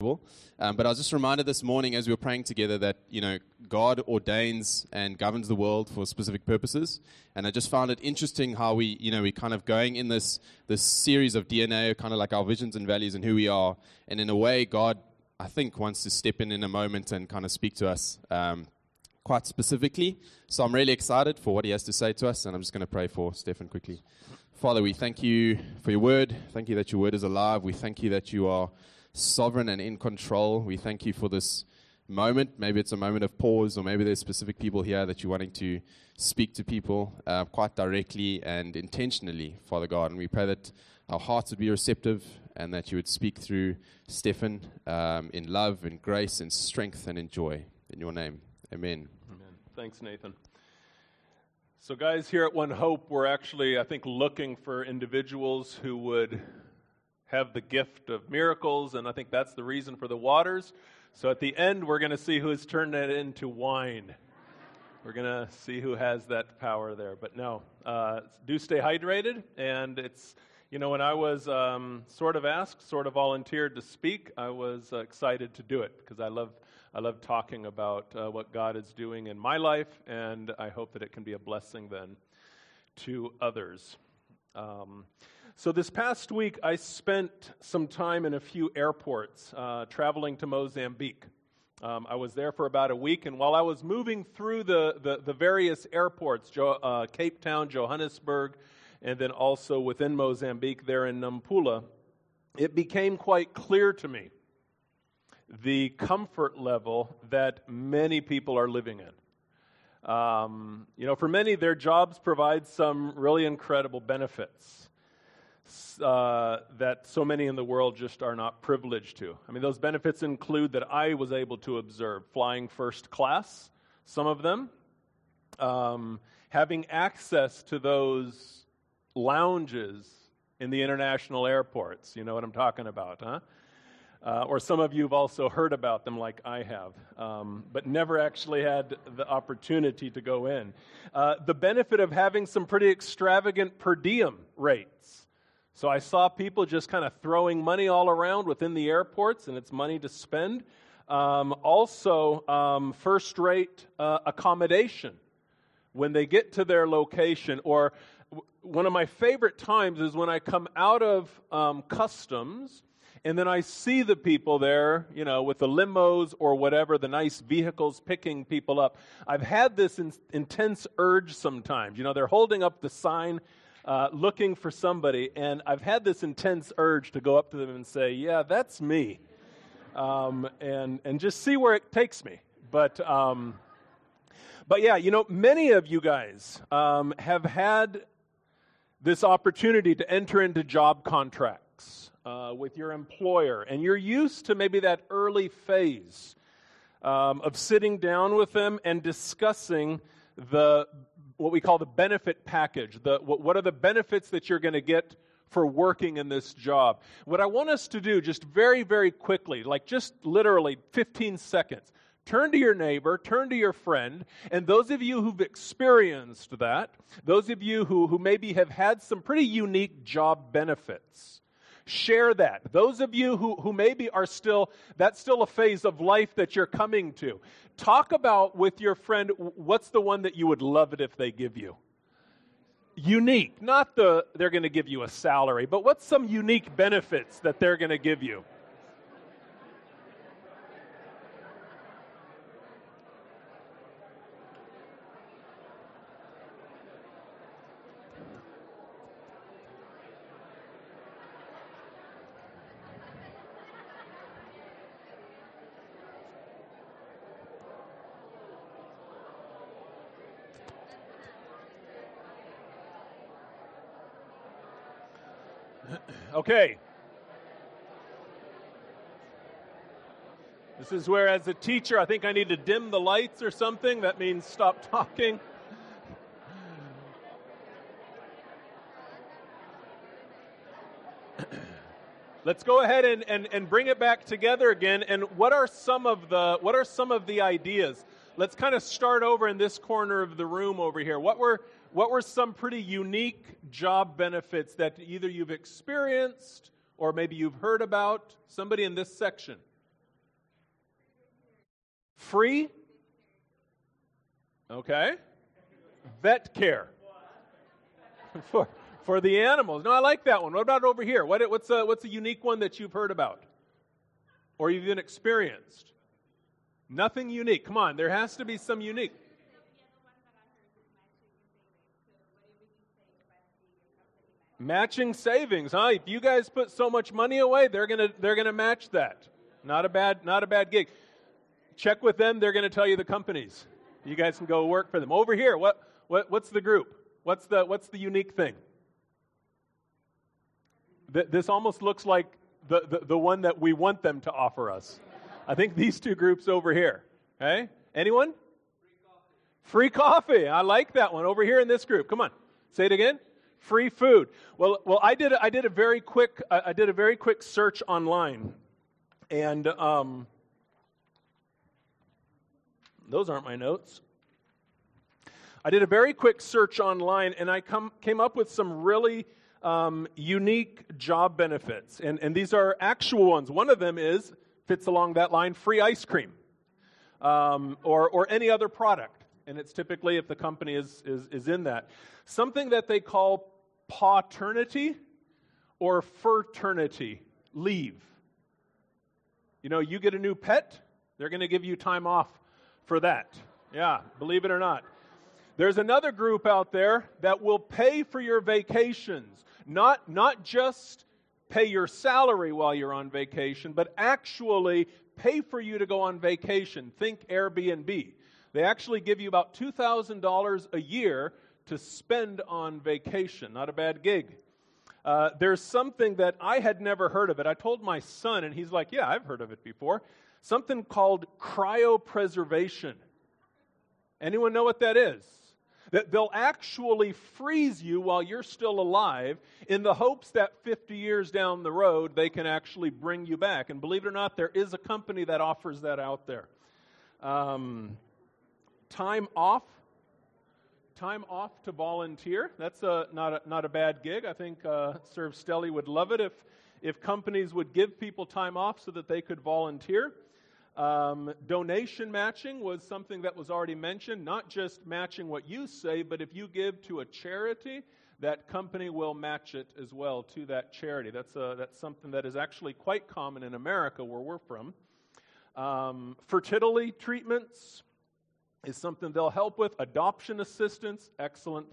Um, but I was just reminded this morning as we were praying together that, you know, God ordains and governs the world for specific purposes. And I just found it interesting how we, you know, we kind of going in this, this series of DNA, kind of like our visions and values and who we are. And in a way, God, I think, wants to step in in a moment and kind of speak to us um, quite specifically. So I'm really excited for what he has to say to us. And I'm just going to pray for Stefan quickly. Father, we thank you for your word. Thank you that your word is alive. We thank you that you are sovereign and in control. We thank you for this moment. Maybe it's a moment of pause, or maybe there's specific people here that you're wanting to speak to people uh, quite directly and intentionally, Father God. And we pray that our hearts would be receptive and that you would speak through Stefan um, in love and grace and strength and in joy. In your name, amen. Amen. Thanks, Nathan. So, guys, here at One Hope, we're actually, I think, looking for individuals who would have the gift of miracles, and I think that's the reason for the waters. So at the end, we're going to see who has turned that into wine. We're going to see who has that power there. But no, uh, do stay hydrated. And it's, you know, when I was um, sort of asked, sort of volunteered to speak, I was uh, excited to do it because I love, I love talking about uh, what God is doing in my life, and I hope that it can be a blessing then to others. Um, so, this past week, I spent some time in a few airports uh, traveling to Mozambique. Um, I was there for about a week, and while I was moving through the, the, the various airports, jo- uh, Cape Town, Johannesburg, and then also within Mozambique, there in Nampula, it became quite clear to me the comfort level that many people are living in. Um, you know, for many, their jobs provide some really incredible benefits uh, that so many in the world just are not privileged to. I mean, those benefits include that I was able to observe flying first class, some of them, um, having access to those lounges in the international airports. You know what I'm talking about, huh? Uh, or some of you have also heard about them like I have, um, but never actually had the opportunity to go in. Uh, the benefit of having some pretty extravagant per diem rates. So I saw people just kind of throwing money all around within the airports, and it's money to spend. Um, also, um, first rate uh, accommodation when they get to their location. Or one of my favorite times is when I come out of um, customs and then I see the people there, you know, with the limos or whatever, the nice vehicles picking people up. I've had this in- intense urge sometimes. You know, they're holding up the sign uh, looking for somebody, and I've had this intense urge to go up to them and say, "Yeah, that's me," um, and and just see where it takes me. But um, but yeah, you know, many of you guys um, have had this opportunity to enter into job contracts uh, with your employer, and you're used to maybe that early phase um, of sitting down with them and discussing the what we call the benefit package. The, what, what are the benefits that you're going to get for working in this job? What I want us to do, just very, very quickly, like just literally 15 seconds, turn to your neighbor, turn to your friend, and those of you who've experienced that, those of you who, who maybe have had some pretty unique job benefits, share that. Those of you who, who maybe are still, that's still a phase of life that you're coming to. Talk about with your friend what's the one that you would love it if they give you. Unique, not the they're going to give you a salary, but what's some unique benefits that they're going to give you? Okay. This is where, as a teacher, I think I need to dim the lights or something. That means stop talking. Let's go ahead and, and, and bring it back together again. And what are some of the what are some of the ideas? Let's kind of start over in this corner of the room over here. What were what were some pretty unique job benefits that either you've experienced or maybe you've heard about? Somebody in this section. Free? Okay. Vet care. for, for the animals. No, I like that one. What about over here? What, what's, a, what's a unique one that you've heard about? Or you've even experienced? Nothing unique. Come on, there has to be some unique. Matching savings, huh? If you guys put so much money away, they're gonna they're gonna match that. Not a bad not a bad gig. Check with them; they're gonna tell you the companies. You guys can go work for them. Over here, what what what's the group? What's the what's the unique thing? This almost looks like the, the, the one that we want them to offer us. I think these two groups over here. Okay? Anyone? Free coffee. Free coffee. I like that one. Over here in this group. Come on. Say it again. Free food. Well, well, I did. I did a very quick. I did a very quick search online, and um, those aren't my notes. I did a very quick search online, and I come, came up with some really um, unique job benefits, and, and these are actual ones. One of them is fits along that line: free ice cream, um, or or any other product, and it's typically if the company is is, is in that something that they call paternity or fraternity leave. You know, you get a new pet, they're going to give you time off for that. Yeah, believe it or not. There's another group out there that will pay for your vacations, not, not just pay your salary while you're on vacation, but actually pay for you to go on vacation. Think Airbnb. They actually give you about $2,000 a year to spend on vacation. Not a bad gig. Uh, there's something that I had never heard of it. I told my son, and he's like, Yeah, I've heard of it before. Something called cryopreservation. Anyone know what that is? That they'll actually freeze you while you're still alive in the hopes that 50 years down the road they can actually bring you back. And believe it or not, there is a company that offers that out there. Um, time off time off to volunteer. That's a, not, a, not a bad gig. I think uh, Serve Stelly would love it if, if companies would give people time off so that they could volunteer. Um, donation matching was something that was already mentioned, not just matching what you say, but if you give to a charity, that company will match it as well to that charity. That's, a, that's something that is actually quite common in America, where we're from. Um, fertility treatments, is something they'll help with. Adoption assistance, excellent,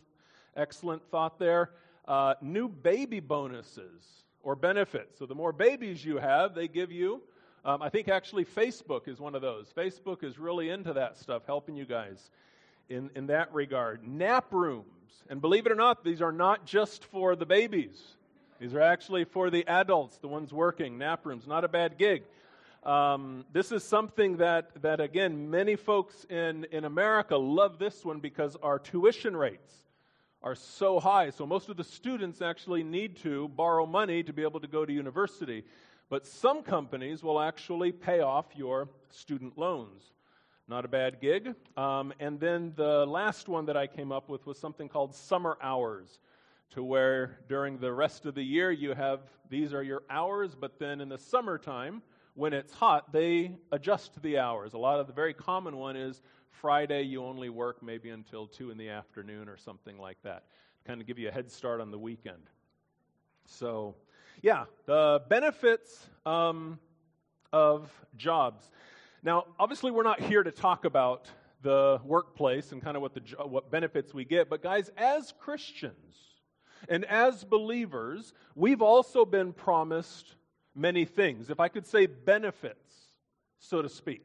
excellent thought there. Uh, new baby bonuses or benefits. So the more babies you have, they give you. Um, I think actually Facebook is one of those. Facebook is really into that stuff, helping you guys in, in that regard. Nap rooms. And believe it or not, these are not just for the babies. These are actually for the adults, the ones working. Nap rooms, not a bad gig. Um, this is something that, that, again, many folks in, in America love this one because our tuition rates are so high. So most of the students actually need to borrow money to be able to go to university. But some companies will actually pay off your student loans. Not a bad gig. Um, and then the last one that I came up with was something called summer hours, to where during the rest of the year you have these are your hours, but then in the summertime, when it's hot, they adjust to the hours. A lot of the very common one is Friday, you only work maybe until 2 in the afternoon or something like that. Kind of give you a head start on the weekend. So, yeah, the benefits um, of jobs. Now, obviously, we're not here to talk about the workplace and kind of what, the, what benefits we get, but guys, as Christians and as believers, we've also been promised many things. If I could say benefits, so to speak.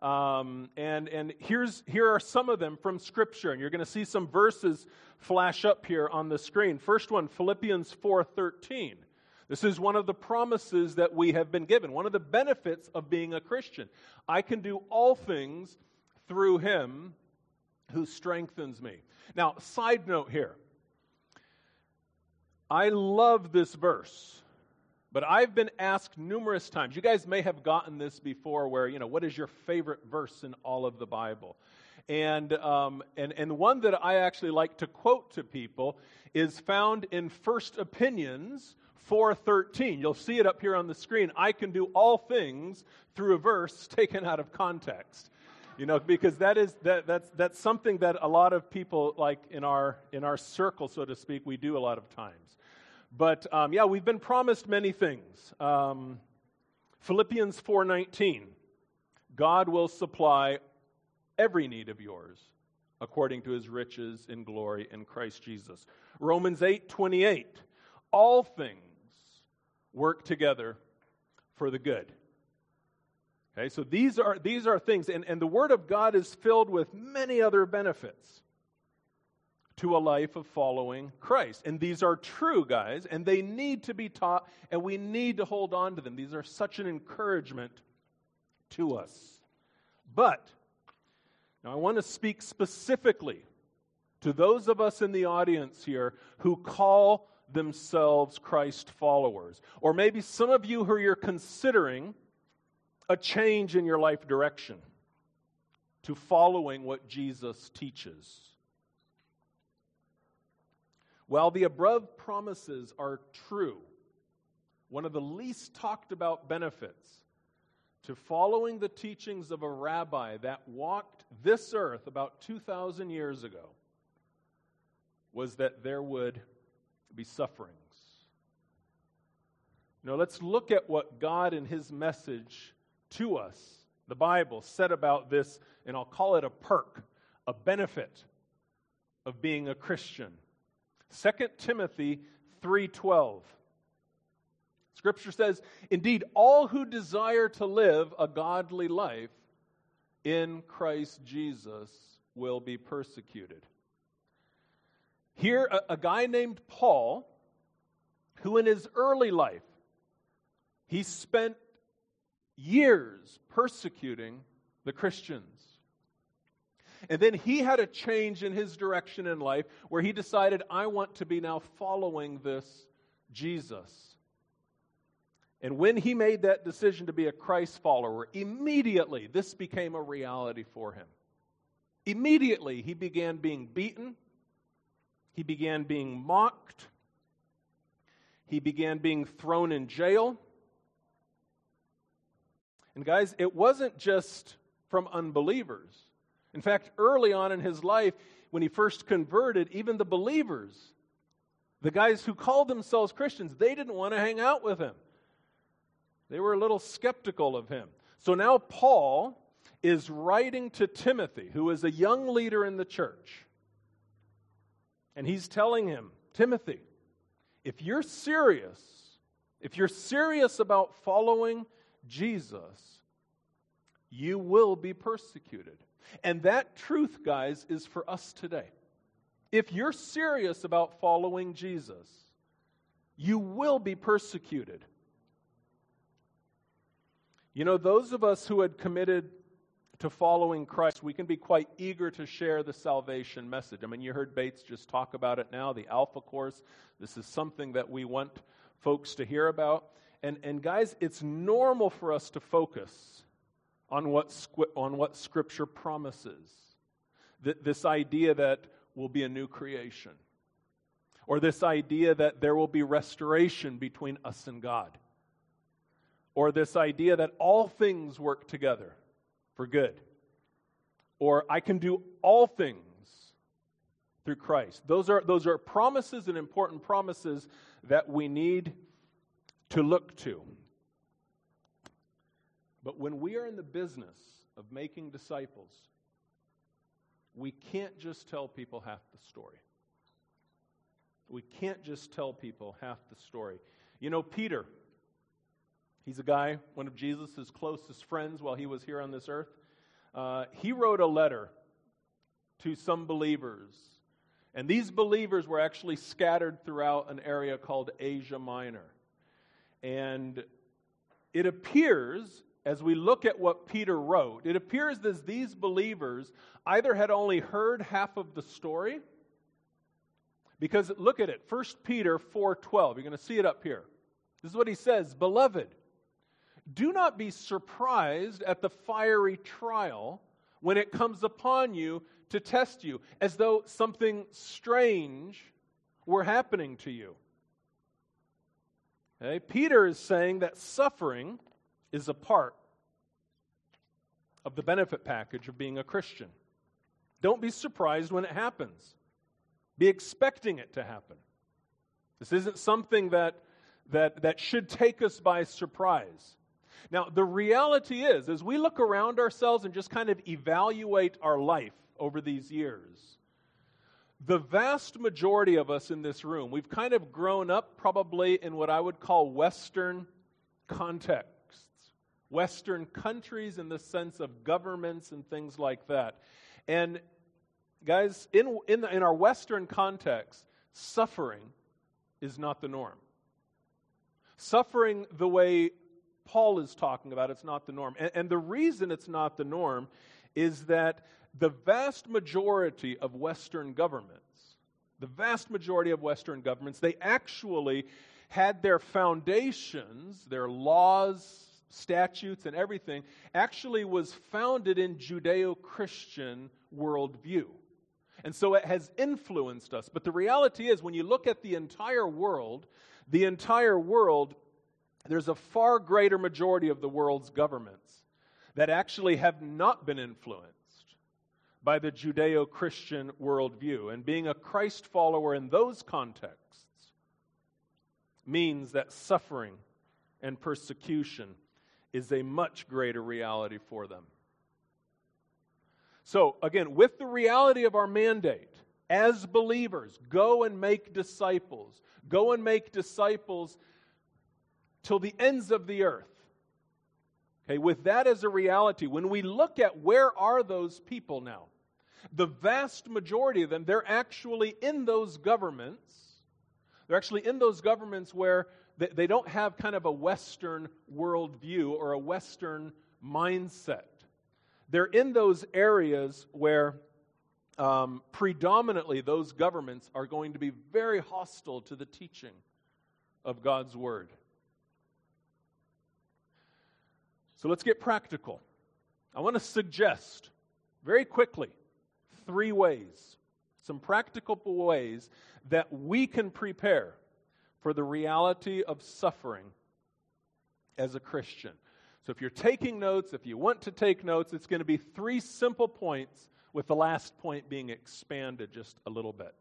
Um, and and here's, here are some of them from Scripture, and you're going to see some verses flash up here on the screen. First one, Philippians 4.13. This is one of the promises that we have been given, one of the benefits of being a Christian. I can do all things through him who strengthens me. Now, side note here. I love this verse but I've been asked numerous times. You guys may have gotten this before where, you know, what is your favorite verse in all of the Bible? And, um, and, and one that I actually like to quote to people is found in First Opinions 4:13. You'll see it up here on the screen. I can do all things through a verse taken out of context. You know, because that is that that's that's something that a lot of people like in our in our circle, so to speak, we do a lot of times. But um, yeah, we've been promised many things. Um, Philippians 4:19. God will supply every need of yours according to his riches in glory in Christ Jesus. Romans 8:28. All things work together for the good. Okay, so these are these are things and, and the word of God is filled with many other benefits to a life of following Christ. And these are true, guys, and they need to be taught, and we need to hold on to them. These are such an encouragement to us. But, now I want to speak specifically to those of us in the audience here who call themselves Christ followers. Or maybe some of you who are considering a change in your life direction to following what Jesus teaches. While the above promises are true, one of the least talked about benefits to following the teachings of a rabbi that walked this earth about 2,000 years ago was that there would be sufferings. Now, let's look at what God in His message to us, the Bible, said about this, and I'll call it a perk, a benefit of being a Christian. 2 Timothy 3:12 Scripture says, "Indeed, all who desire to live a godly life in Christ Jesus will be persecuted." Here a, a guy named Paul who in his early life he spent years persecuting the Christians. And then he had a change in his direction in life where he decided, I want to be now following this Jesus. And when he made that decision to be a Christ follower, immediately this became a reality for him. Immediately he began being beaten, he began being mocked, he began being thrown in jail. And guys, it wasn't just from unbelievers. In fact, early on in his life, when he first converted, even the believers, the guys who called themselves Christians, they didn't want to hang out with him. They were a little skeptical of him. So now Paul is writing to Timothy, who is a young leader in the church. And he's telling him, Timothy, if you're serious, if you're serious about following Jesus, you will be persecuted. And that truth, guys, is for us today. If you're serious about following Jesus, you will be persecuted. You know, those of us who had committed to following Christ, we can be quite eager to share the salvation message. I mean, you heard Bates just talk about it now, the Alpha Course. This is something that we want folks to hear about. And, and guys, it's normal for us to focus on what, on what Scripture promises. That this idea that will be a new creation, or this idea that there will be restoration between us and God, or this idea that all things work together for good, or I can do all things through Christ. Those are, those are promises and important promises that we need to look to. But when we are in the business of making disciples, we can't just tell people half the story. We can't just tell people half the story. You know, Peter, he's a guy, one of Jesus' closest friends while he was here on this earth. Uh, he wrote a letter to some believers. And these believers were actually scattered throughout an area called Asia Minor. And it appears as we look at what Peter wrote, it appears that these believers either had only heard half of the story, because look at it, 1 Peter 4:12. You're going to see it up here. This is what he says, "Beloved, do not be surprised at the fiery trial when it comes upon you to test you, as though something strange were happening to you." Okay? Peter is saying that suffering is a part of the benefit package of being a Christian. Don't be surprised when it happens. Be expecting it to happen. This isn't something that, that, that should take us by surprise. Now, the reality is, as we look around ourselves and just kind of evaluate our life over these years, the vast majority of us in this room, we've kind of grown up probably in what I would call Western contexts, Western countries in the sense of governments and things like that. And guys, in, in, the, in our Western context, suffering is not the norm. Suffering the way Paul is talking about, it's not the norm. And, and the reason it's not the norm is that the vast majority of Western governments, the vast majority of Western governments, they actually had their foundations, their laws, statutes, and everything, actually was founded in Judeo Christian worldview. And so it has influenced us. But the reality is, when you look at the entire world, the entire world, there's a far greater majority of the world's governments that actually have not been influenced by the Judeo Christian worldview. And being a Christ follower in those contexts means that suffering and persecution is a much greater reality for them. So, again, with the reality of our mandate as believers, go and make disciples. Go and make disciples till the ends of the earth. Okay, with that as a reality, when we look at where are those people now, the vast majority of them, they're actually in those governments. They're actually in those governments where they, don't have kind of a Western worldview or a Western mindset. They're in those areas where um, predominantly those governments are going to be very hostile to the teaching of God's Word. So let's get practical. I want to suggest very quickly three ways, some practical ways that we can prepare for the reality of suffering as a Christian. So if you're taking notes, if you want to take notes, it's going to be three simple points with the last point being expanded just a little bit.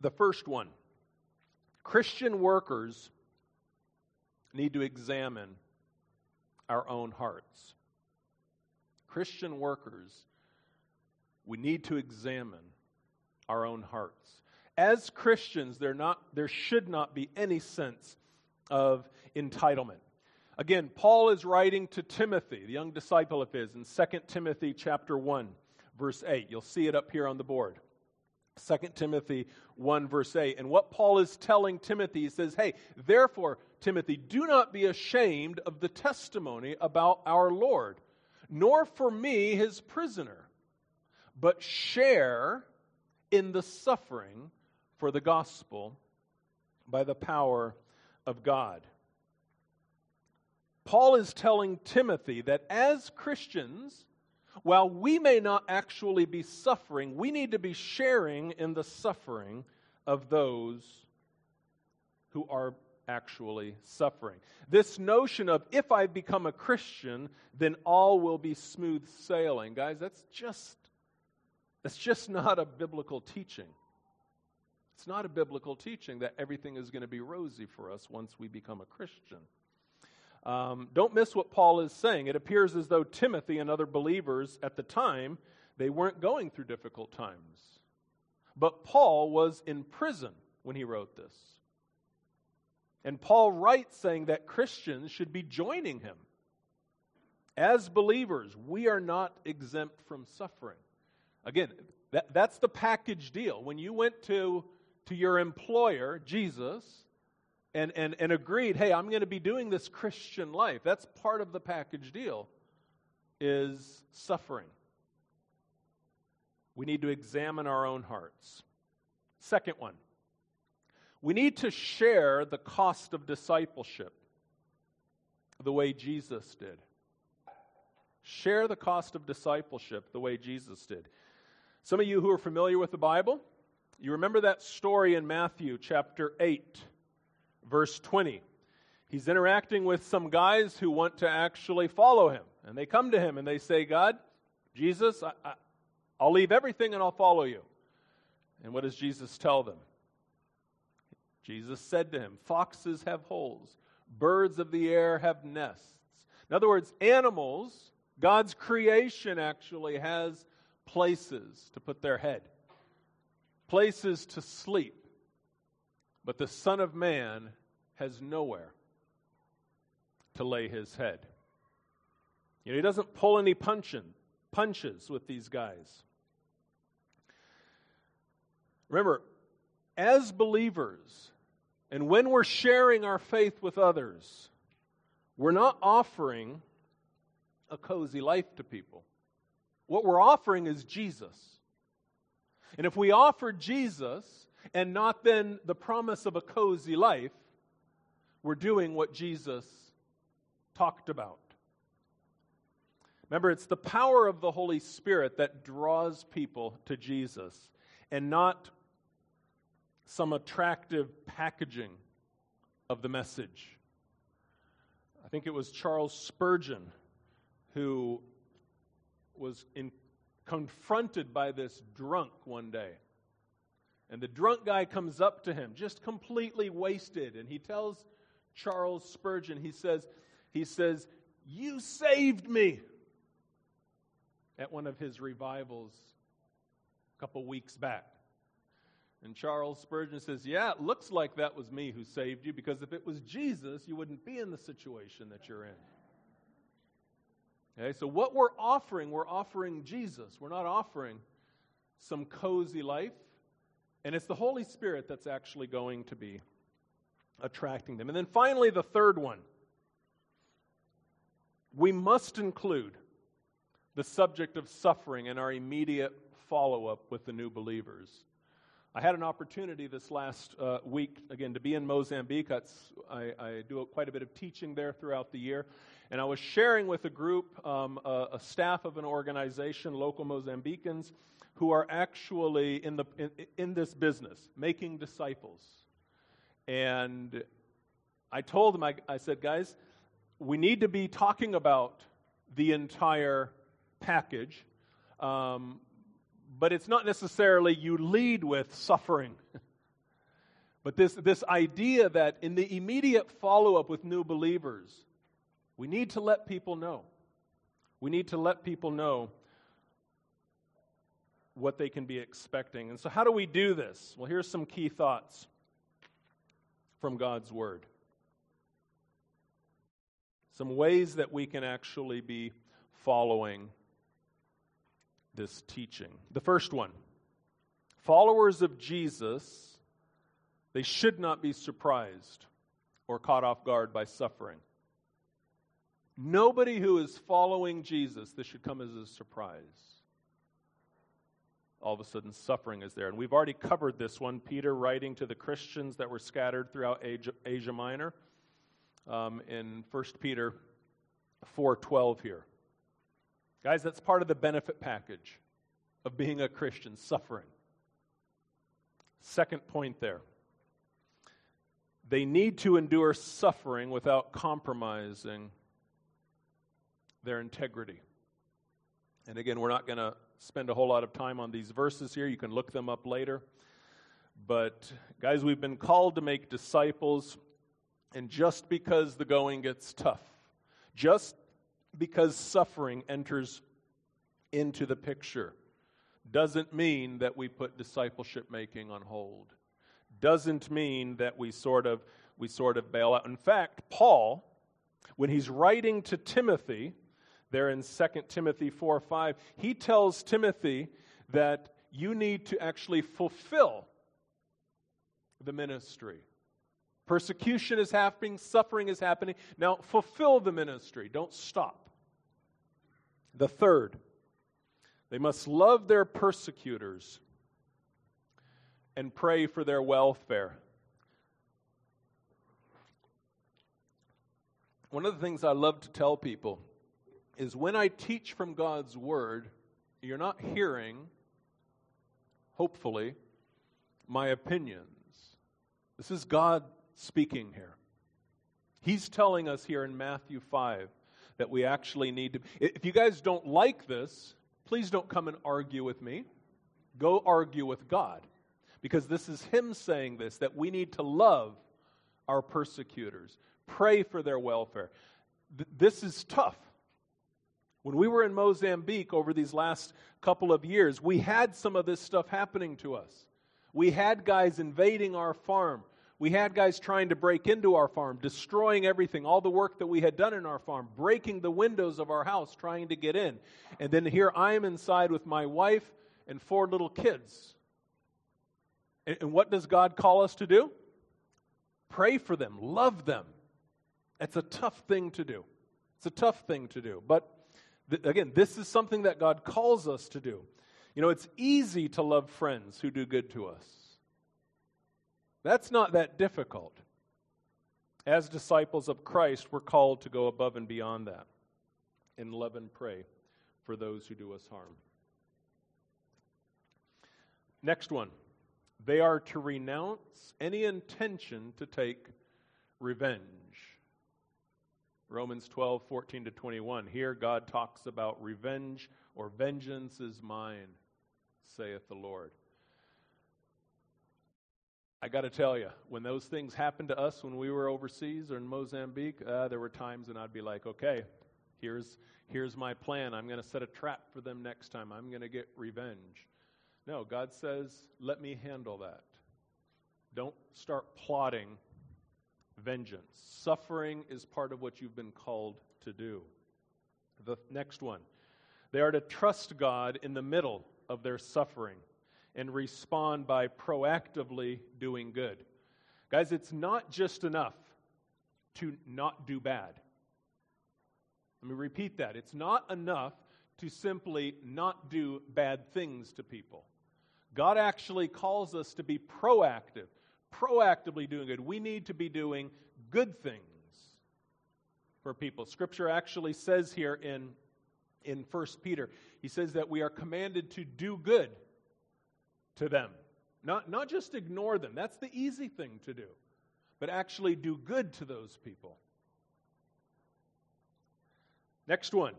The first one Christian workers need to examine our own hearts. Christian workers, we need to examine our own hearts. As Christians, there, not, there should not be any sense of entitlement. Again, Paul is writing to Timothy, the young disciple of his, in 2 Timothy chapter 1, verse 8. You'll see it up here on the board. 2 Timothy 1, verse 8. And what Paul is telling Timothy, he says, Hey, therefore, Timothy, do not be ashamed of the testimony about our Lord, nor for me, his prisoner, but share in the suffering for the gospel by the power of God. Paul is telling Timothy that as Christians, while we may not actually be suffering, we need to be sharing in the suffering of those who are actually suffering. This notion of if I become a Christian, then all will be smooth sailing. Guys, that's just that's just not a biblical teaching. It's not a biblical teaching that everything is going to be rosy for us once we become a Christian. Um, don't miss what Paul is saying. It appears as though Timothy and other believers at the time, they weren't going through difficult times. But Paul was in prison when he wrote this. And Paul writes saying that Christians should be joining him. As believers, we are not exempt from suffering. Again, that, that's the package deal. When you went to, to your employer, Jesus, and, and, and agreed, hey, I'm going to be doing this Christian life. That's part of the package deal, is suffering. We need to examine our own hearts. Second one, we need to share the cost of discipleship the way Jesus did. Share the cost of discipleship the way Jesus did. Some of you who are familiar with the Bible, you remember that story in Matthew chapter 8 verse 20. He's interacting with some guys who want to actually follow him. And they come to him and they say, God, Jesus, I, I, I'll leave everything and I'll follow you. And what does Jesus tell them? Jesus said to him, Foxes have holes, birds of the air have nests. In other words, animals, God's creation actually has places to put their head, places to sleep. But the Son of Man has nowhere to lay his head. You know, he doesn't pull any punching, punches with these guys. Remember, as believers, and when we're sharing our faith with others, we're not offering a cozy life to people. What we're offering is Jesus. And if we offer Jesus and not then the promise of a cozy life, we're doing what Jesus talked about. Remember, it's the power of the Holy Spirit that draws people to Jesus and not some attractive packaging of the message. I think it was Charles Spurgeon who was in, confronted by this drunk one day. And the drunk guy comes up to him, just completely wasted, and he tells Charles Spurgeon, he says, he says, You saved me at one of his revivals a couple weeks back. And Charles Spurgeon says, Yeah, it looks like that was me who saved you because if it was Jesus, you wouldn't be in the situation that you're in. Okay, so what we're offering, we're offering Jesus. We're not offering some cozy life. And it's the Holy Spirit that's actually going to be attracting them. And then finally, the third one we must include the subject of suffering in our immediate follow up with the new believers. I had an opportunity this last uh, week, again, to be in Mozambique. I, I, do quite a bit of teaching there throughout the year. And I was sharing with a group, um, a, a, staff of an organization, local Mozambicans, who are actually in, the, in, in this business, making disciples. And I told them, I, I said, guys, we need to be talking about the entire package. Um, but it's not necessarily you lead with suffering. but this, this idea that in the immediate follow up with new believers, we need to let people know. We need to let people know what they can be expecting. And so, how do we do this? Well, here's some key thoughts from God's Word. Some ways that we can actually be following this teaching. The first one followers of Jesus, they should not be surprised or caught off guard by suffering. Nobody who is following Jesus, this should come as a surprise. All of a sudden, suffering is there. And we've already covered this one. Peter writing to the Christians that were scattered throughout Asia, Asia Minor um, in 1 Peter 4.12 here. Guys, that's part of the benefit package of being a Christian, suffering. Second point there. They need to endure suffering without compromising their integrity. And again, we're not going to spend a whole lot of time on these verses here. You can look them up later. But, guys, we've been called to make disciples, and just because the going gets tough, just because suffering enters into the picture doesn't mean that we put discipleship making on hold. Doesn't mean that we sort of we sort of bail out. In fact, Paul, when he's writing to Timothy, there in 2 Timothy 4 5, he tells Timothy that you need to actually fulfill the ministry. Persecution is happening, suffering is happening. Now, fulfill the ministry. Don't stop. The third, they must love their persecutors and pray for their welfare. One of the things I love to tell people is when I teach from God's Word, you're not hearing, hopefully, my opinions. This is God speaking here. He's telling us here in Matthew 5 that we actually need to. If you guys don't like this, please don't come and argue with me. Go argue with God. Because this is Him saying this that we need to love our persecutors, pray for their welfare. Th- this is tough. When we were in Mozambique over these last couple of years, we had some of this stuff happening to us. We had guys invading our farm. We had guys trying to break into our farm, destroying everything, all the work that we had done in our farm, breaking the windows of our house, trying to get in. And then here I am inside with my wife and four little kids. And, and what does God call us to do? Pray for them, love them. It's a tough thing to do. It's a tough thing to do. But th- again, this is something that God calls us to do. You know, it's easy to love friends who do good to us. That's not that difficult. As disciples of Christ, we're called to go above and beyond that and love and pray for those who do us harm. Next one. They are to renounce any intention to take revenge. Romans 12, 14 to 21. Here, God talks about revenge or vengeance is mine, saith the Lord. I got to tell you, when those things happened to us when we were overseas or in Mozambique, uh, there were times when I'd be like, okay, here's, here's my plan. I'm going to set a trap for them next time. I'm going to get revenge. No, God says, let me handle that. Don't start plotting vengeance. Suffering is part of what you've been called to do. The next one they are to trust God in the middle of their suffering and respond by proactively doing good. Guys, it's not just enough to not do bad. Let me repeat that. It's not enough to simply not do bad things to people. God actually calls us to be proactive, proactively doing good. We need to be doing good things for people. Scripture actually says here in, in 1 Peter, he says that we are commanded to do good to them. Not, not just ignore them, that's the easy thing to do, but actually do good to those people. Next one.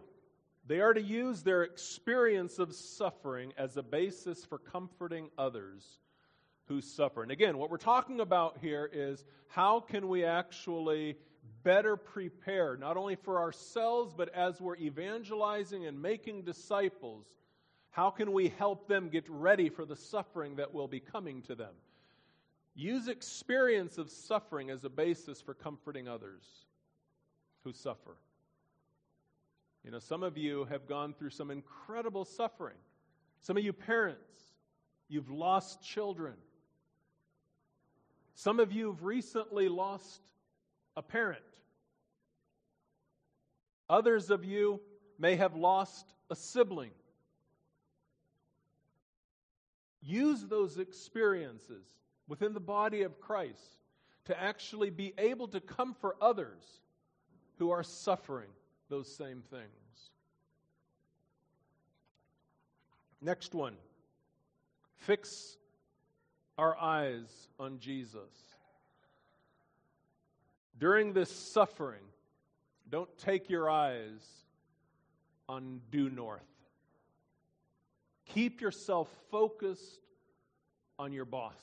They are to use their experience of suffering as a basis for comforting others who suffer. And again, what we're talking about here is how can we actually better prepare, not only for ourselves, but as we're evangelizing and making disciples, how can we help them get ready for the suffering that will be coming to them? Use experience of suffering as a basis for comforting others who suffer. You know, some of you have gone through some incredible suffering. Some of you parents, you've lost children. Some of you have recently lost a parent. Others of you may have lost a sibling. Use those experiences within the body of Christ to actually be able to comfort others who are suffering those same things. Next one fix our eyes on Jesus. During this suffering, don't take your eyes on due north. Keep yourself focused on your boss.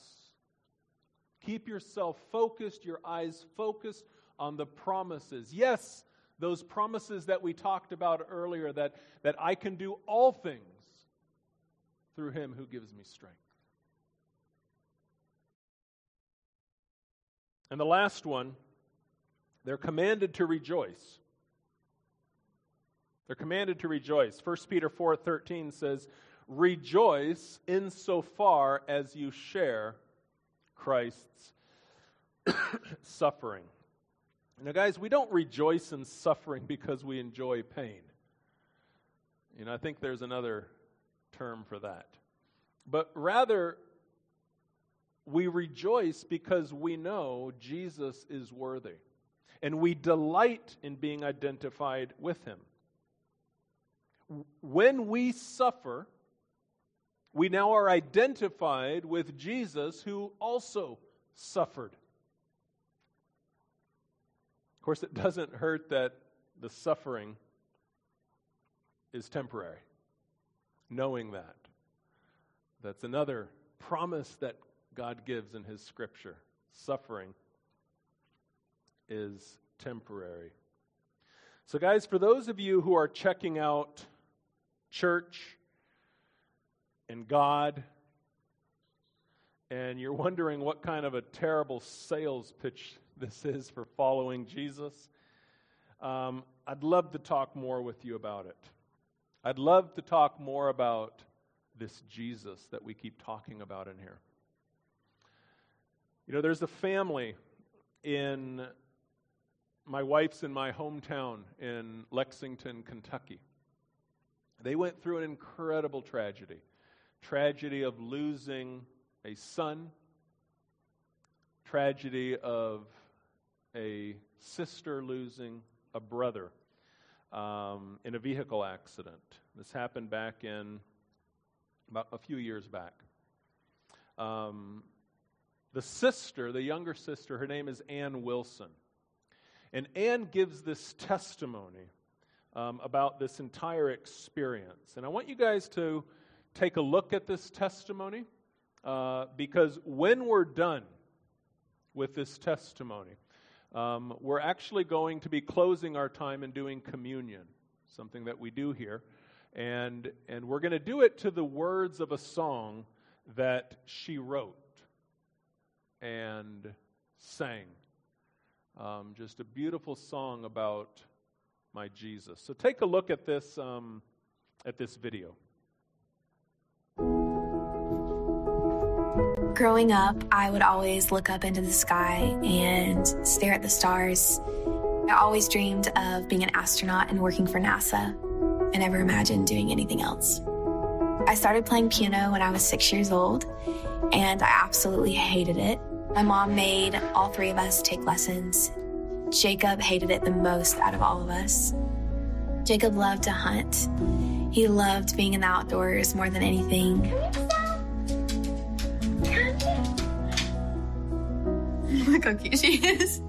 Keep yourself focused, your eyes focused on the promises. Yes, those promises that we talked about earlier that, that I can do all things through him who gives me strength. And the last one, they're commanded to rejoice. They're commanded to rejoice. 1 Peter 4:13 says, "Rejoice insofar as you share Christ's suffering." Now, guys, we don't rejoice in suffering because we enjoy pain. You know, I think there's another term for that. But rather, we rejoice because we know Jesus is worthy. And we delight in being identified with him. When we suffer, we now are identified with Jesus who also suffered. Of course, it doesn't hurt that the suffering is temporary. Knowing that. That's another promise that God gives in His Scripture. Suffering is temporary. So, guys, for those of you who are checking out church and God, and you're wondering what kind of a terrible sales pitch this is for following Jesus, um, I'd love to talk more with you about it. I'd love to talk more about this Jesus that we keep talking about in here. You know, there's a family in my wife's in my hometown in Lexington, Kentucky. They went through an incredible tragedy tragedy of losing a son, tragedy of a sister losing a brother um, in a vehicle accident. This happened back in about a few years back. Um, the sister, the younger sister, her name is Anne Wilson. And Anne gives this testimony um, about this entire experience. And I want you guys to take a look at this testimony uh, because when we're done with this testimony, um, we're actually going to be closing our time and doing communion, something that we do here. And, and we're going to do it to the words of a song that she wrote and sang. Um, just a beautiful song about my Jesus. So take a look at this um, at this video. Growing up, I would always look up into the sky and stare at the stars. I always dreamed of being an astronaut and working for NASA. I never imagined doing anything else. I started playing piano when I was six years old, and I absolutely hated it. My mom made all three of us take lessons. Jacob hated it the most out of all of us. Jacob loved to hunt. He loved being in the outdoors more than anything. Look how cute she is.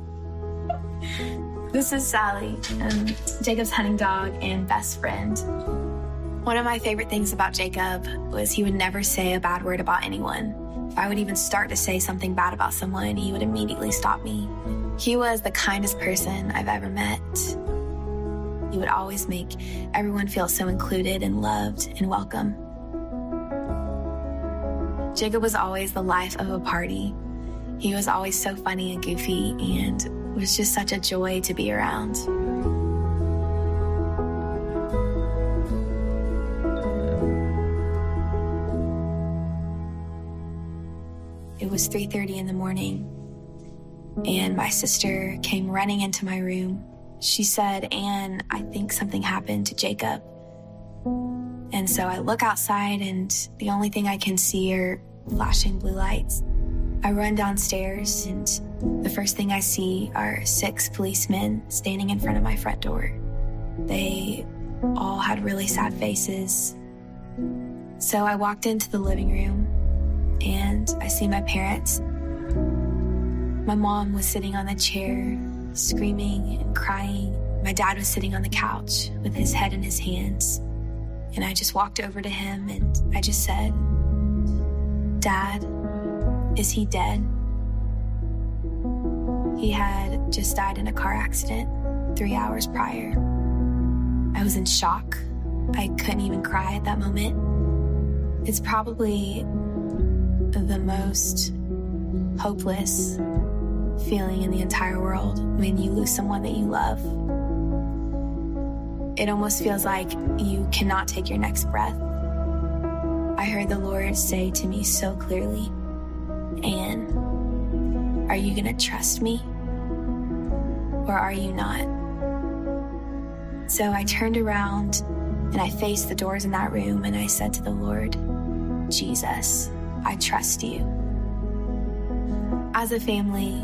This is Sally, um, Jacob's hunting dog and best friend. One of my favorite things about Jacob was he would never say a bad word about anyone. I would even start to say something bad about someone, he would immediately stop me. He was the kindest person I've ever met. He would always make everyone feel so included and loved and welcome. Jacob was always the life of a party. He was always so funny and goofy, and was just such a joy to be around. Was 3:30 in the morning, and my sister came running into my room. She said, "Anne, I think something happened to Jacob." And so I look outside, and the only thing I can see are flashing blue lights. I run downstairs, and the first thing I see are six policemen standing in front of my front door. They all had really sad faces. So I walked into the living room and I see my parents. My mom was sitting on the chair, screaming and crying. My dad was sitting on the couch with his head in his hands. And I just walked over to him and I just said, Dad, is he dead? He had just died in a car accident three hours prior. I was in shock. I couldn't even cry at that moment. It's probably the most hopeless feeling in the entire world when you lose someone that you love. It almost feels like you cannot take your next breath. I heard the Lord say to me so clearly, Anne, are you going to trust me? Or are you not? So I turned around and I faced the doors in that room and I said to the Lord, Jesus, I trust you. As a family,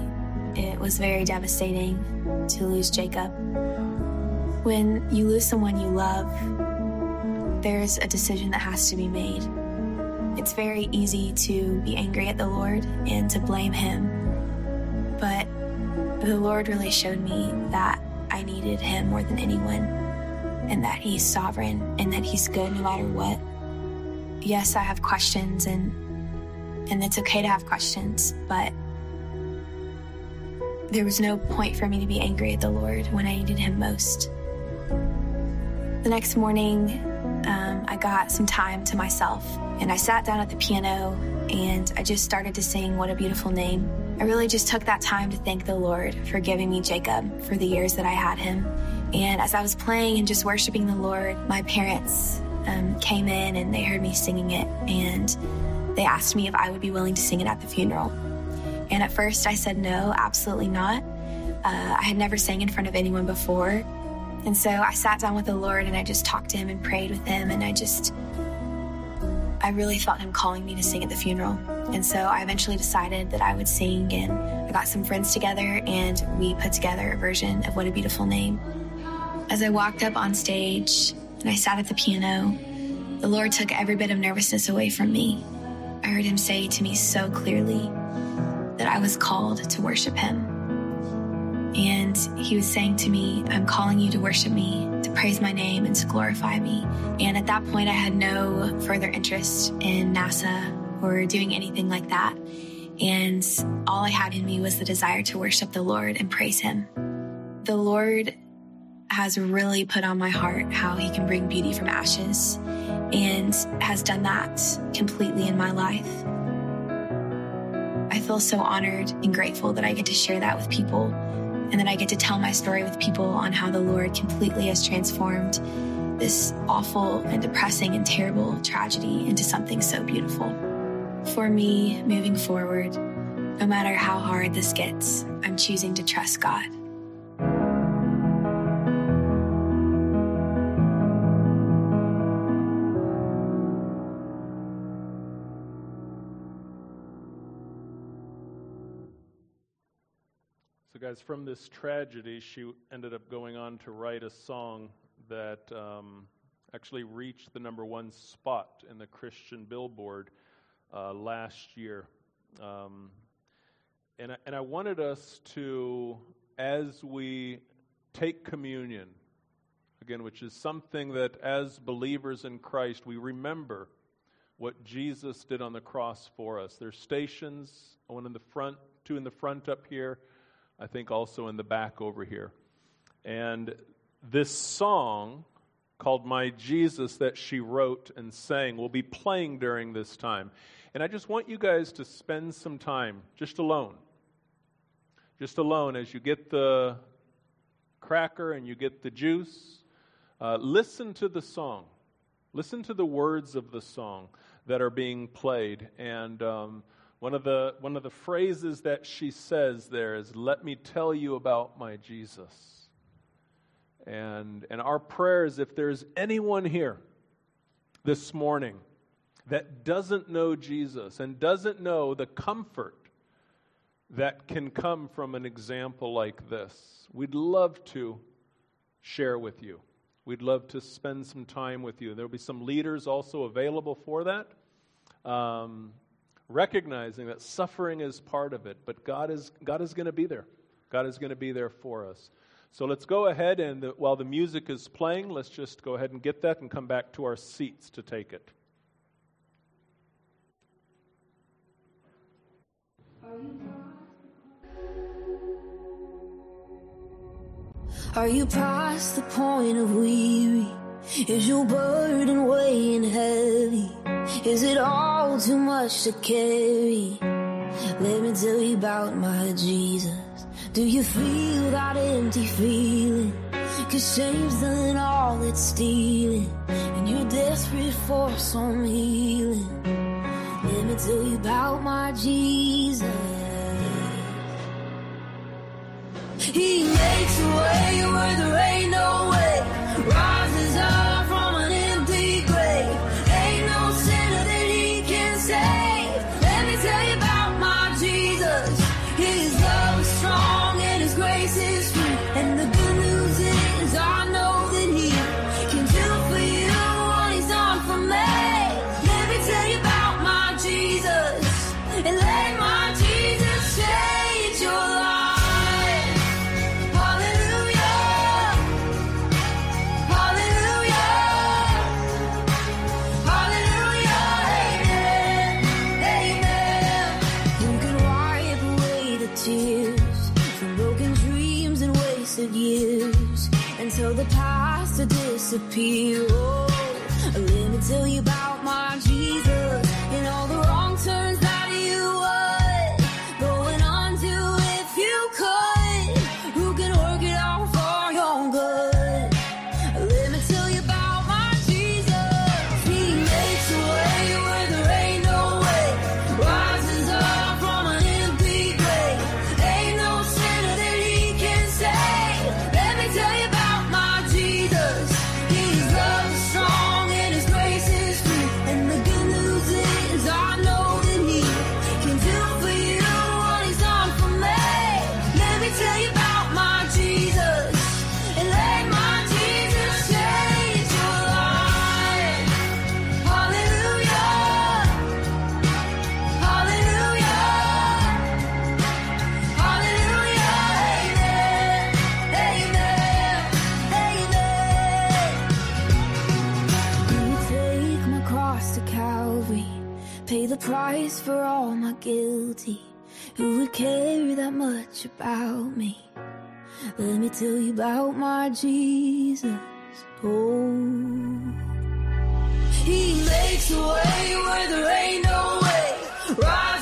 it was very devastating to lose Jacob. When you lose someone you love, there's a decision that has to be made. It's very easy to be angry at the Lord and to blame Him. But the Lord really showed me that I needed Him more than anyone, and that He's sovereign and that He's good no matter what. Yes, I have questions, and and it's okay to have questions, but there was no point for me to be angry at the Lord when I needed Him most. The next morning, um, I got some time to myself and I sat down at the piano and I just started to sing What a Beautiful Name. I really just took that time to thank the Lord for giving me Jacob for the years that I had him. And as I was playing and just worshiping the Lord, my parents um, came in and they heard me singing it and they asked me if I would be willing to sing it at the funeral. And at first I said no, absolutely not. Uh, I had never sang in front of anyone before. And so I sat down with the Lord and I just talked to him and prayed with him. And I just, I really felt him calling me to sing at the funeral. And so I eventually decided that I would sing. And I got some friends together and we put together a version of What a Beautiful Name. As I walked up on stage and I sat at the piano, the Lord took every bit of nervousness away from me. I heard him say to me so clearly, that I was called to worship him. And he was saying to me, I'm calling you to worship me, to praise my name, and to glorify me. And at that point, I had no further interest in NASA or doing anything like that. And all I had in me was the desire to worship the Lord and praise him. The Lord has really put on my heart how he can bring beauty from ashes and has done that completely in my life. I feel so honored and grateful that I get to share that with people and that I get to tell my story with people on how the Lord completely has transformed this awful and depressing and terrible tragedy into something so beautiful. For me, moving forward, no matter how hard this gets, I'm choosing to trust God. Guys, from this tragedy, she ended up going on to write a song that um, actually reached the number one spot in the Christian Billboard uh, last year. Um, and, I, and I wanted us to, as we take communion, again, which is something that as believers in Christ, we remember what Jesus did on the cross for us. There's stations, one in the front, two in the front up here I think also in the back over here. And this song called My Jesus that she wrote and sang will be playing during this time. And I just want you guys to spend some time just alone. Just alone as you get the cracker and you get the juice. Uh, listen to the song. Listen to the words of the song that are being played. And. Um, one of, the, one of the phrases that she says there is, Let me tell you about my Jesus. And, and our prayer is if there's anyone here this morning that doesn't know Jesus and doesn't know the comfort that can come from an example like this, we'd love to share with you. We'd love to spend some time with you. There'll be some leaders also available for that. Um, recognizing that suffering is part of it, but God is, God is going to be there. God is going to be there for us. So let's go ahead and the, while the music is playing, let's just go ahead and get that and come back to our seats to take it. Are you past the point of weary? Is your burden weighing heavy? Is it all too much to carry? Let me tell you about my Jesus. Do you feel that empty feeling? Cause shame's done all it's stealing. And you're desperate for some healing. Let me tell you about my Jesus. He makes a way where there ain't no way. Rises disappear. Oh, let me tell you much about me? Let me tell you about my Jesus. Oh. He makes a way where there ain't no way. Rises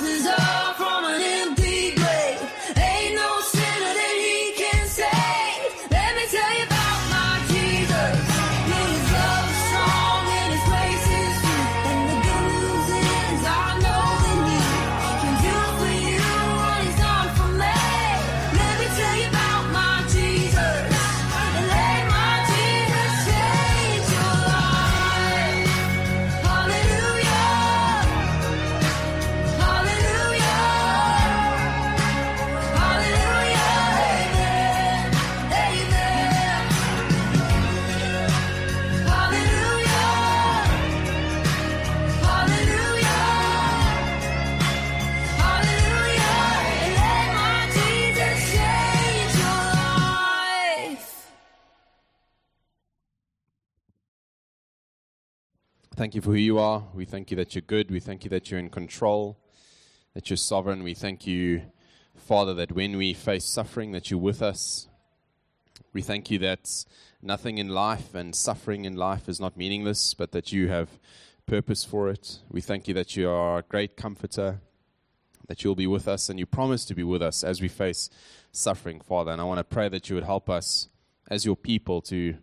Thank you for who you are. We thank you that you're good. We thank you that you're in control, that you're sovereign. We thank you, Father, that when we face suffering, that you're with us. We thank you that nothing in life and suffering in life is not meaningless, but that you have purpose for it. We thank you that you are a great comforter, that you'll be with us, and you promise to be with us as we face suffering, Father. And I want to pray that you would help us as your people to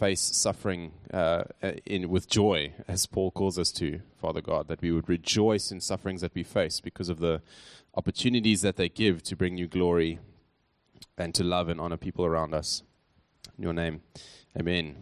face suffering uh, in with joy, as Paul calls us to, Father God, that we would rejoice in sufferings that we face because of the opportunities that they give to bring you glory and to love and honor people around us. In your name, amen.